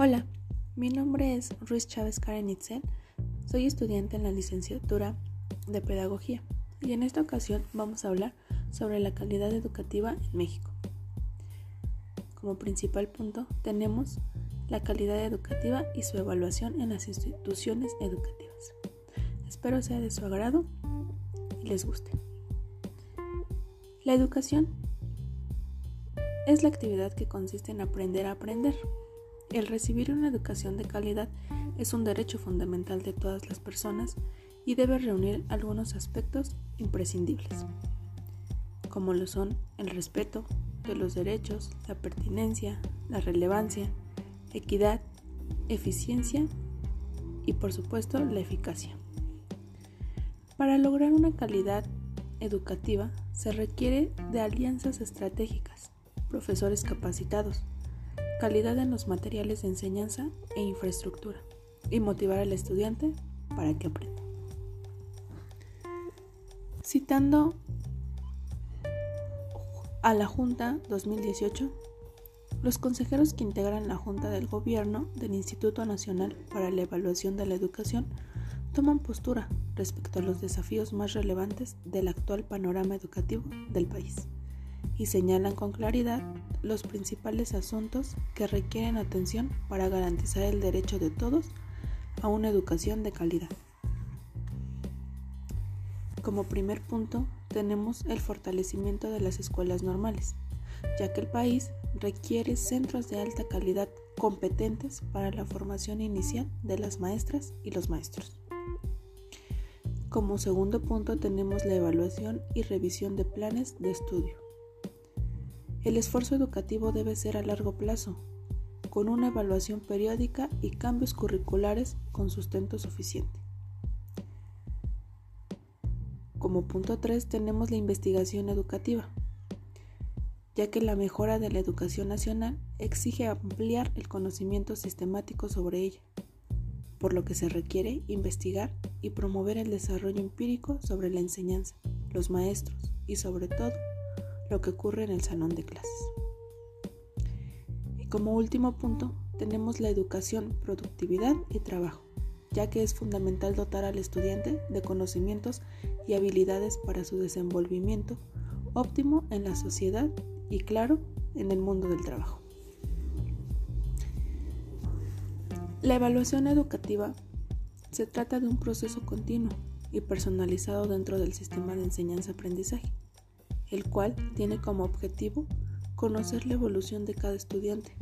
Hola, mi nombre es Ruiz Chávez Karen Itzel, soy estudiante en la licenciatura de Pedagogía y en esta ocasión vamos a hablar sobre la calidad educativa en México. Como principal punto tenemos la calidad educativa y su evaluación en las instituciones educativas. Espero sea de su agrado y les guste. La educación es la actividad que consiste en aprender a aprender el recibir una educación de calidad es un derecho fundamental de todas las personas y debe reunir algunos aspectos imprescindibles, como lo son el respeto de los derechos, la pertinencia, la relevancia, equidad, eficiencia y por supuesto la eficacia. Para lograr una calidad educativa se requiere de alianzas estratégicas, profesores capacitados, calidad en los materiales de enseñanza e infraestructura y motivar al estudiante para que aprenda. Citando a la Junta 2018, los consejeros que integran la Junta del Gobierno del Instituto Nacional para la Evaluación de la Educación toman postura respecto a los desafíos más relevantes del actual panorama educativo del país y señalan con claridad los principales asuntos que requieren atención para garantizar el derecho de todos a una educación de calidad. Como primer punto tenemos el fortalecimiento de las escuelas normales, ya que el país requiere centros de alta calidad competentes para la formación inicial de las maestras y los maestros. Como segundo punto tenemos la evaluación y revisión de planes de estudio el esfuerzo educativo debe ser a largo plazo, con una evaluación periódica y cambios curriculares con sustento suficiente. Como punto 3 tenemos la investigación educativa, ya que la mejora de la educación nacional exige ampliar el conocimiento sistemático sobre ella, por lo que se requiere investigar y promover el desarrollo empírico sobre la enseñanza, los maestros y sobre todo lo que ocurre en el salón de clases. Y como último punto, tenemos la educación, productividad y trabajo, ya que es fundamental dotar al estudiante de conocimientos y habilidades para su desenvolvimiento óptimo en la sociedad y claro, en el mundo del trabajo. La evaluación educativa se trata de un proceso continuo y personalizado dentro del sistema de enseñanza-aprendizaje el cual tiene como objetivo conocer la evolución de cada estudiante.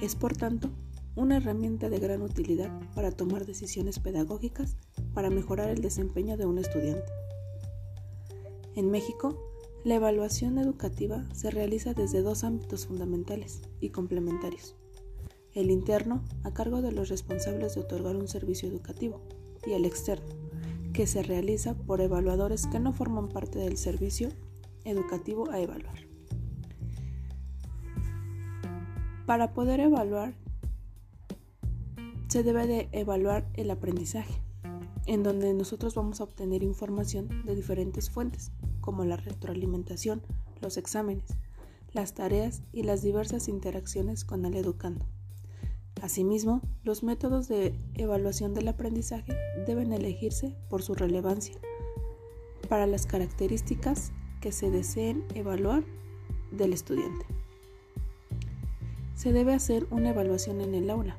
Es por tanto una herramienta de gran utilidad para tomar decisiones pedagógicas para mejorar el desempeño de un estudiante. En México, la evaluación educativa se realiza desde dos ámbitos fundamentales y complementarios. El interno, a cargo de los responsables de otorgar un servicio educativo, y el externo, que se realiza por evaluadores que no forman parte del servicio educativo a evaluar. Para poder evaluar, se debe de evaluar el aprendizaje, en donde nosotros vamos a obtener información de diferentes fuentes, como la retroalimentación, los exámenes, las tareas y las diversas interacciones con el educando. Asimismo, los métodos de evaluación del aprendizaje deben elegirse por su relevancia para las características que se deseen evaluar del estudiante. Se debe hacer una evaluación en el aula,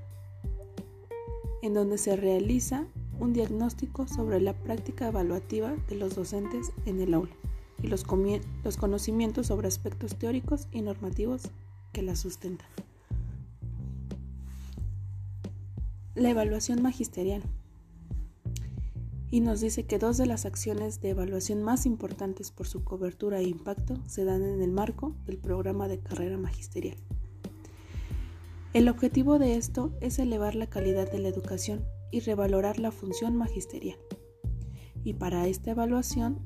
en donde se realiza un diagnóstico sobre la práctica evaluativa de los docentes en el aula y los, conocimientos sobre aspectos teóricos y normativos que la sustentan. La evaluación magisterial. Y nos dice que dos de las acciones de evaluación más importantes por su cobertura e impacto se dan en el marco del programa de carrera magisterial. El objetivo de esto es elevar la calidad de la educación y revalorar la función magisterial. Y para esta evaluación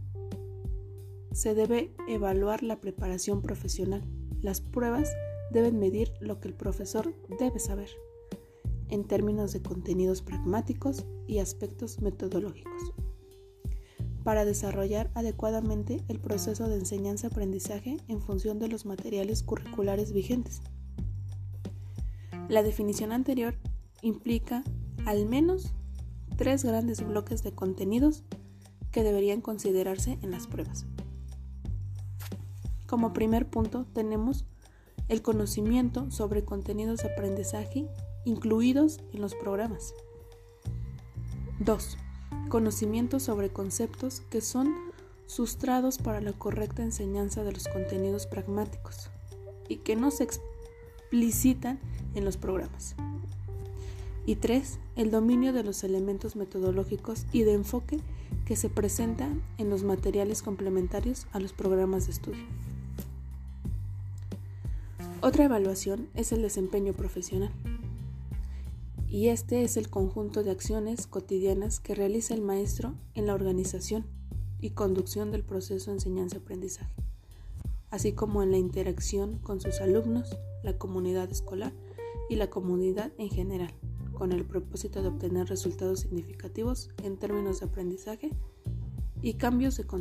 se debe evaluar la preparación profesional. Las pruebas deben medir lo que el profesor debe saber en términos de contenidos pragmáticos y aspectos metodológicos, para desarrollar adecuadamente el proceso de enseñanza-aprendizaje en función de los materiales curriculares vigentes. La definición anterior implica al menos tres grandes bloques de contenidos que deberían considerarse en las pruebas. Como primer punto tenemos el conocimiento sobre contenidos de aprendizaje incluidos en los programas. 2. Conocimiento sobre conceptos que son sustrados para la correcta enseñanza de los contenidos pragmáticos y que no se explicitan en los programas. Y 3. El dominio de los elementos metodológicos y de enfoque que se presentan en los materiales complementarios a los programas de estudio. Otra evaluación es el desempeño profesional. Y este es el conjunto de acciones cotidianas que realiza el maestro en la organización y conducción del proceso de enseñanza-aprendizaje, así como en la interacción con sus alumnos, la comunidad escolar y la comunidad en general, con el propósito de obtener resultados significativos en términos de aprendizaje y cambios de